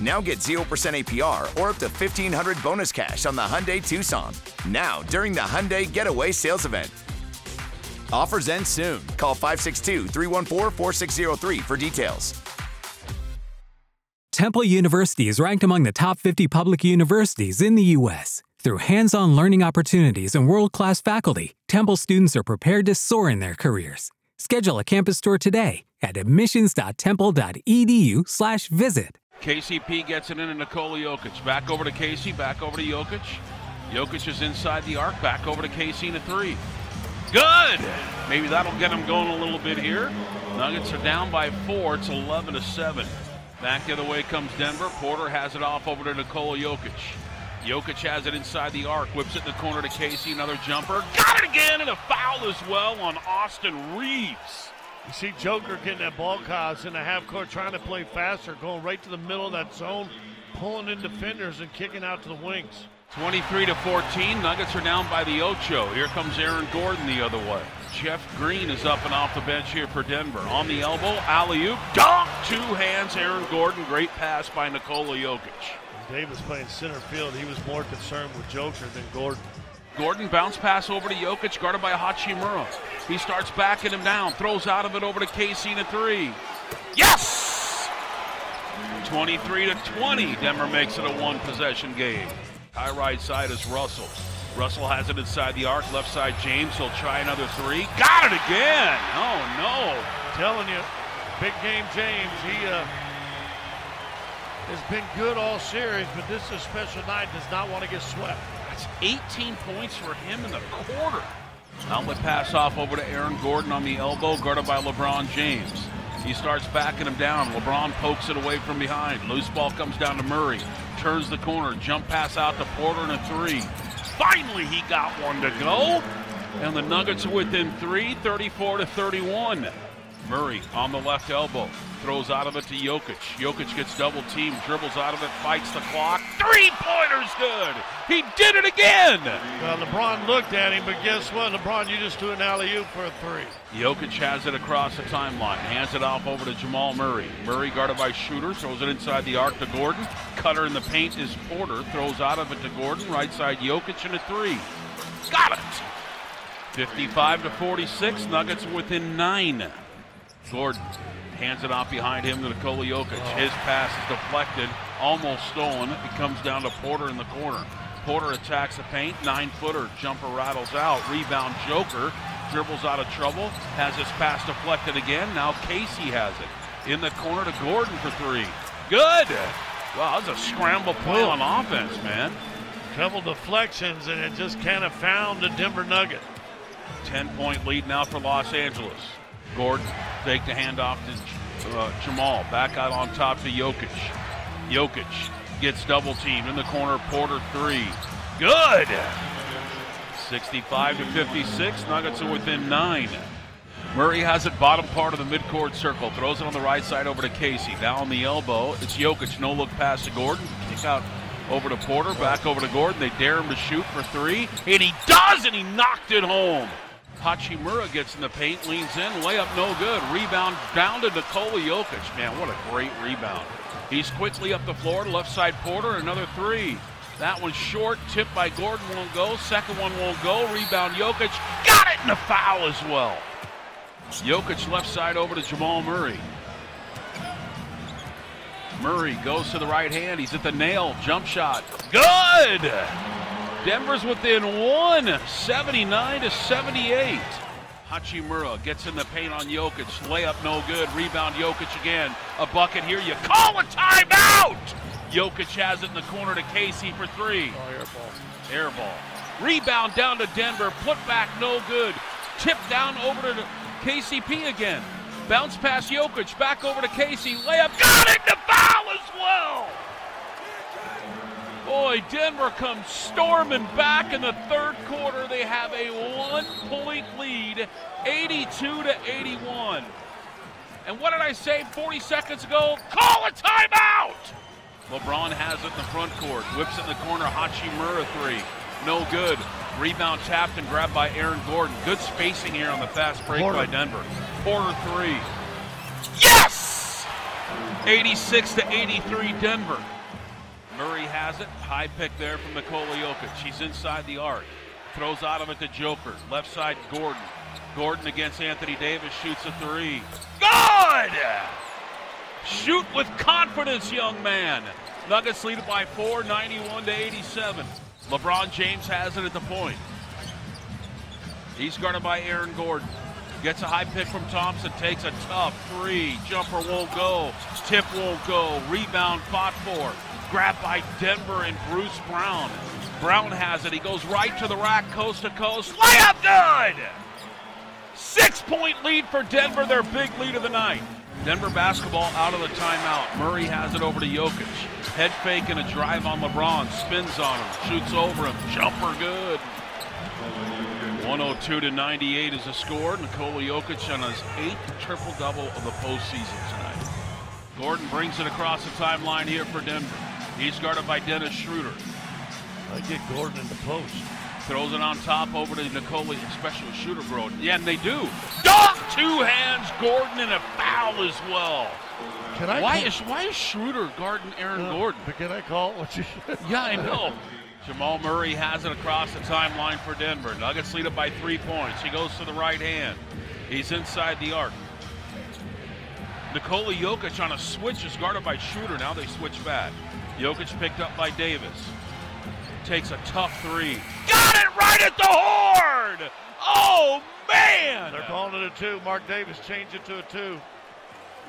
Now get 0% APR or up to 1500 bonus cash on the Hyundai Tucson. Now, during the Hyundai Getaway Sales Event. Offers end soon. Call 562 314 4603 for details. Temple University is ranked among the top 50 public universities in the U.S. Through hands on learning opportunities and world class faculty, Temple students are prepared to soar in their careers. Schedule a campus tour today at admissions.temple.edu/slash visit. KCP gets it in to Nikola Jokic. Back over to Casey, back over to Jokic. Jokic is inside the arc, back over to Casey in a three. Good! Maybe that'll get them going a little bit here. Nuggets are down by four. It's 11 to 7. Back the other way comes Denver. Porter has it off over to Nikola Jokic. Jokic has it inside the arc, whips it in the corner to Casey. Another jumper. Got it again, and a foul as well on Austin Reaves. You see Joker getting that ball cause in the half court, trying to play faster, going right to the middle of that zone, pulling in defenders and kicking out to the wings. 23 to 14. Nuggets are down by the Ocho. Here comes Aaron Gordon the other way. Jeff Green is up and off the bench here for Denver. On the elbow, alley oop, dunk, two hands. Aaron Gordon, great pass by Nikola Jokic. Davis playing center field. He was more concerned with Joker than Gordon. Gordon bounce pass over to Jokic, guarded by Hachimura. He starts backing him down, throws out of it over to in a three. Yes! 23 to 20. Denver makes it a one possession game. High right side is Russell. Russell has it inside the arc, left side James. He'll try another three. Got it again! Oh no! telling you, big game James. He uh, has been good all series, but this is a special night. Does not want to get swept. That's 18 points for him in the quarter. Outlet pass off over to Aaron Gordon on the elbow, guarded by LeBron James. He starts backing him down. LeBron pokes it away from behind. Loose ball comes down to Murray. Turns the corner. Jump pass out to Porter and a three. Finally, he got one to go. And the Nuggets are within three, 34 to 31. Murray on the left elbow. Throws out of it to Jokic. Jokic gets double teamed, dribbles out of it, fights the clock. Three pointers good. He did it again. Well, LeBron looked at him, but guess what? LeBron, you just do an alley oop for a three. Jokic has it across the timeline, hands it off over to Jamal Murray. Murray guarded by Schroeder, throws it inside the arc to Gordon. Cutter in the paint is Porter, throws out of it to Gordon. Right side Jokic and a three. Got it. 55 to 46. Nuggets within nine. Gordon hands it off behind him to Nikola Jokic. His pass is deflected, almost stolen. It comes down to Porter in the corner. Porter attacks the paint, nine footer, jumper rattles out, rebound Joker, dribbles out of trouble, has his pass deflected again. Now Casey has it. In the corner to Gordon for three. Good! Wow, that was a scramble play on offense, man. Couple deflections, and it just kind of found the Denver Nugget. 10 point lead now for Los Angeles. Gordon take the handoff to uh, Jamal. Back out on top to Jokic. Jokic gets double teamed in the corner. Porter three. Good. 65 to 56. Nuggets are within nine. Murray has it bottom part of the midcourt circle. Throws it on the right side over to Casey. Now on the elbow. It's Jokic. No look pass to Gordon. Kick out over to Porter. Back over to Gordon. They dare him to shoot for three. And he does, and he knocked it home. Hachimura gets in the paint, leans in, layup no good. Rebound down to Nikola Jokic. Man, what a great rebound. He's quickly up the floor, to left side Porter, another three. That one's short, tipped by Gordon won't go. Second one won't go. Rebound Jokic. Got it in a foul as well. Jokic left side over to Jamal Murray. Murray goes to the right hand. He's at the nail. Jump shot. Good! Denver's within one, 79 to 78. Hachimura gets in the paint on Jokic. Layup no good. Rebound Jokic again. A bucket here. You call a timeout! Jokic has it in the corner to Casey for three. Oh, air ball. Air ball. Rebound down to Denver. Put back no good. Tip down over to KCP again. Bounce past Jokic. Back over to Casey. Layup. Got it. The foul as well. Boy, Denver comes storming back in the third quarter. They have a one-point lead, 82 to 81. And what did I say 40 seconds ago? Call a timeout! LeBron has it in the front court. Whips it in the corner. Hachimura three. No good. Rebound tapped and grabbed by Aaron Gordon. Good spacing here on the fast break Porter. by Denver. Porter three. Yes! 86 to 83 Denver. Murray has it. High pick there from Nikola Jokic. He's inside the arc. Throws out of it to Joker. Left side Gordon. Gordon against Anthony Davis shoots a three. Good! Shoot with confidence, young man. Nuggets lead it by four, 91 to 87. LeBron James has it at the point. He's guarded by Aaron Gordon. Gets a high pick from Thompson, takes a tough three. Jumper won't go. Tip won't go. Rebound fought for. Grabbed by Denver and Bruce Brown. Brown has it. He goes right to the rack, coast to coast. Layup good! Six point lead for Denver, their big lead of the night. Denver basketball out of the timeout. Murray has it over to Jokic. Head fake and a drive on LeBron. Spins on him. Shoots over him. Jumper good. 102 to 98 is the score. Nikola Jokic on his eighth triple double of the postseason tonight. Gordon brings it across the timeline here for Denver. He's guarded by Dennis Schroeder. I get Gordon in the post. Throws it on top over to Nikola, especially Shooter Bro. Yeah, and they do. Dunk! Two hands, Gordon, and a foul as well. Can I? Why call- is why is Schroeder guarding Aaron Uh, Gordon? But can I call it what you Yeah, I know. Jamal Murray has it across the timeline for Denver. Nuggets lead it by three points. He goes to the right hand. He's inside the arc. Nikola Jokic on a switch is guarded by Schroeder. Now they switch back. Jokic picked up by Davis. Takes a tough three. Got it right at the horn! Oh, man! They're calling it a two. Mark Davis changed it to a two.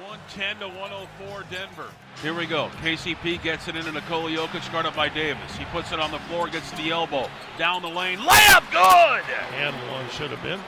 110 to 104 Denver. Here we go. KCP gets it into Nikola Jokic, guarded by Davis. He puts it on the floor, gets the elbow. Down the lane. Layup good! And one should have been.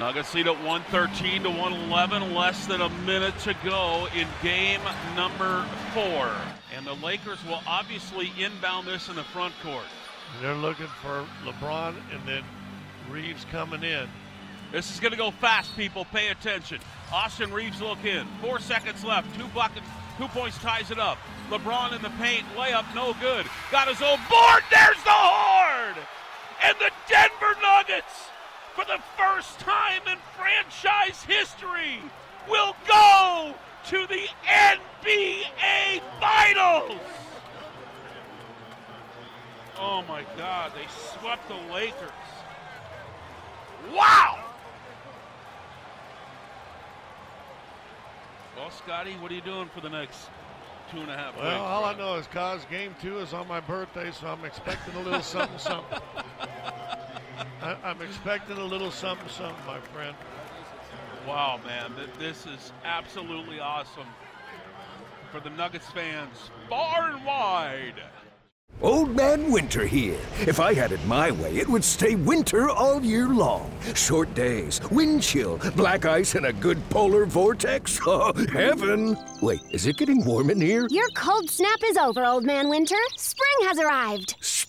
Nuggets lead at 113 to 111, less than a minute to go in game number four. And the Lakers will obviously inbound this in the front court. They're looking for LeBron and then Reaves coming in. This is going to go fast, people. Pay attention. Austin Reaves look in. Four seconds left. Two buckets, two points ties it up. LeBron in the paint. Layup, no good. Got his own board. There's the horn! And the Denver Nuggets, for the first time in franchise history, will go to the NBA Finals! Oh my God, they swept the Lakers. Wow! Well, Scotty, what are you doing for the next two and a half Well, weeks? all I know is cause game two is on my birthday, so I'm expecting a little something, something. I, I'm expecting a little something, something, my friend. Wow, man, this is absolutely awesome for the Nuggets fans, far and wide. Old Man Winter here. If I had it my way, it would stay winter all year long. Short days, wind chill, black ice, and a good polar vortex. Oh, heaven! Wait, is it getting warm in here? Your cold snap is over, Old Man Winter. Spring has arrived.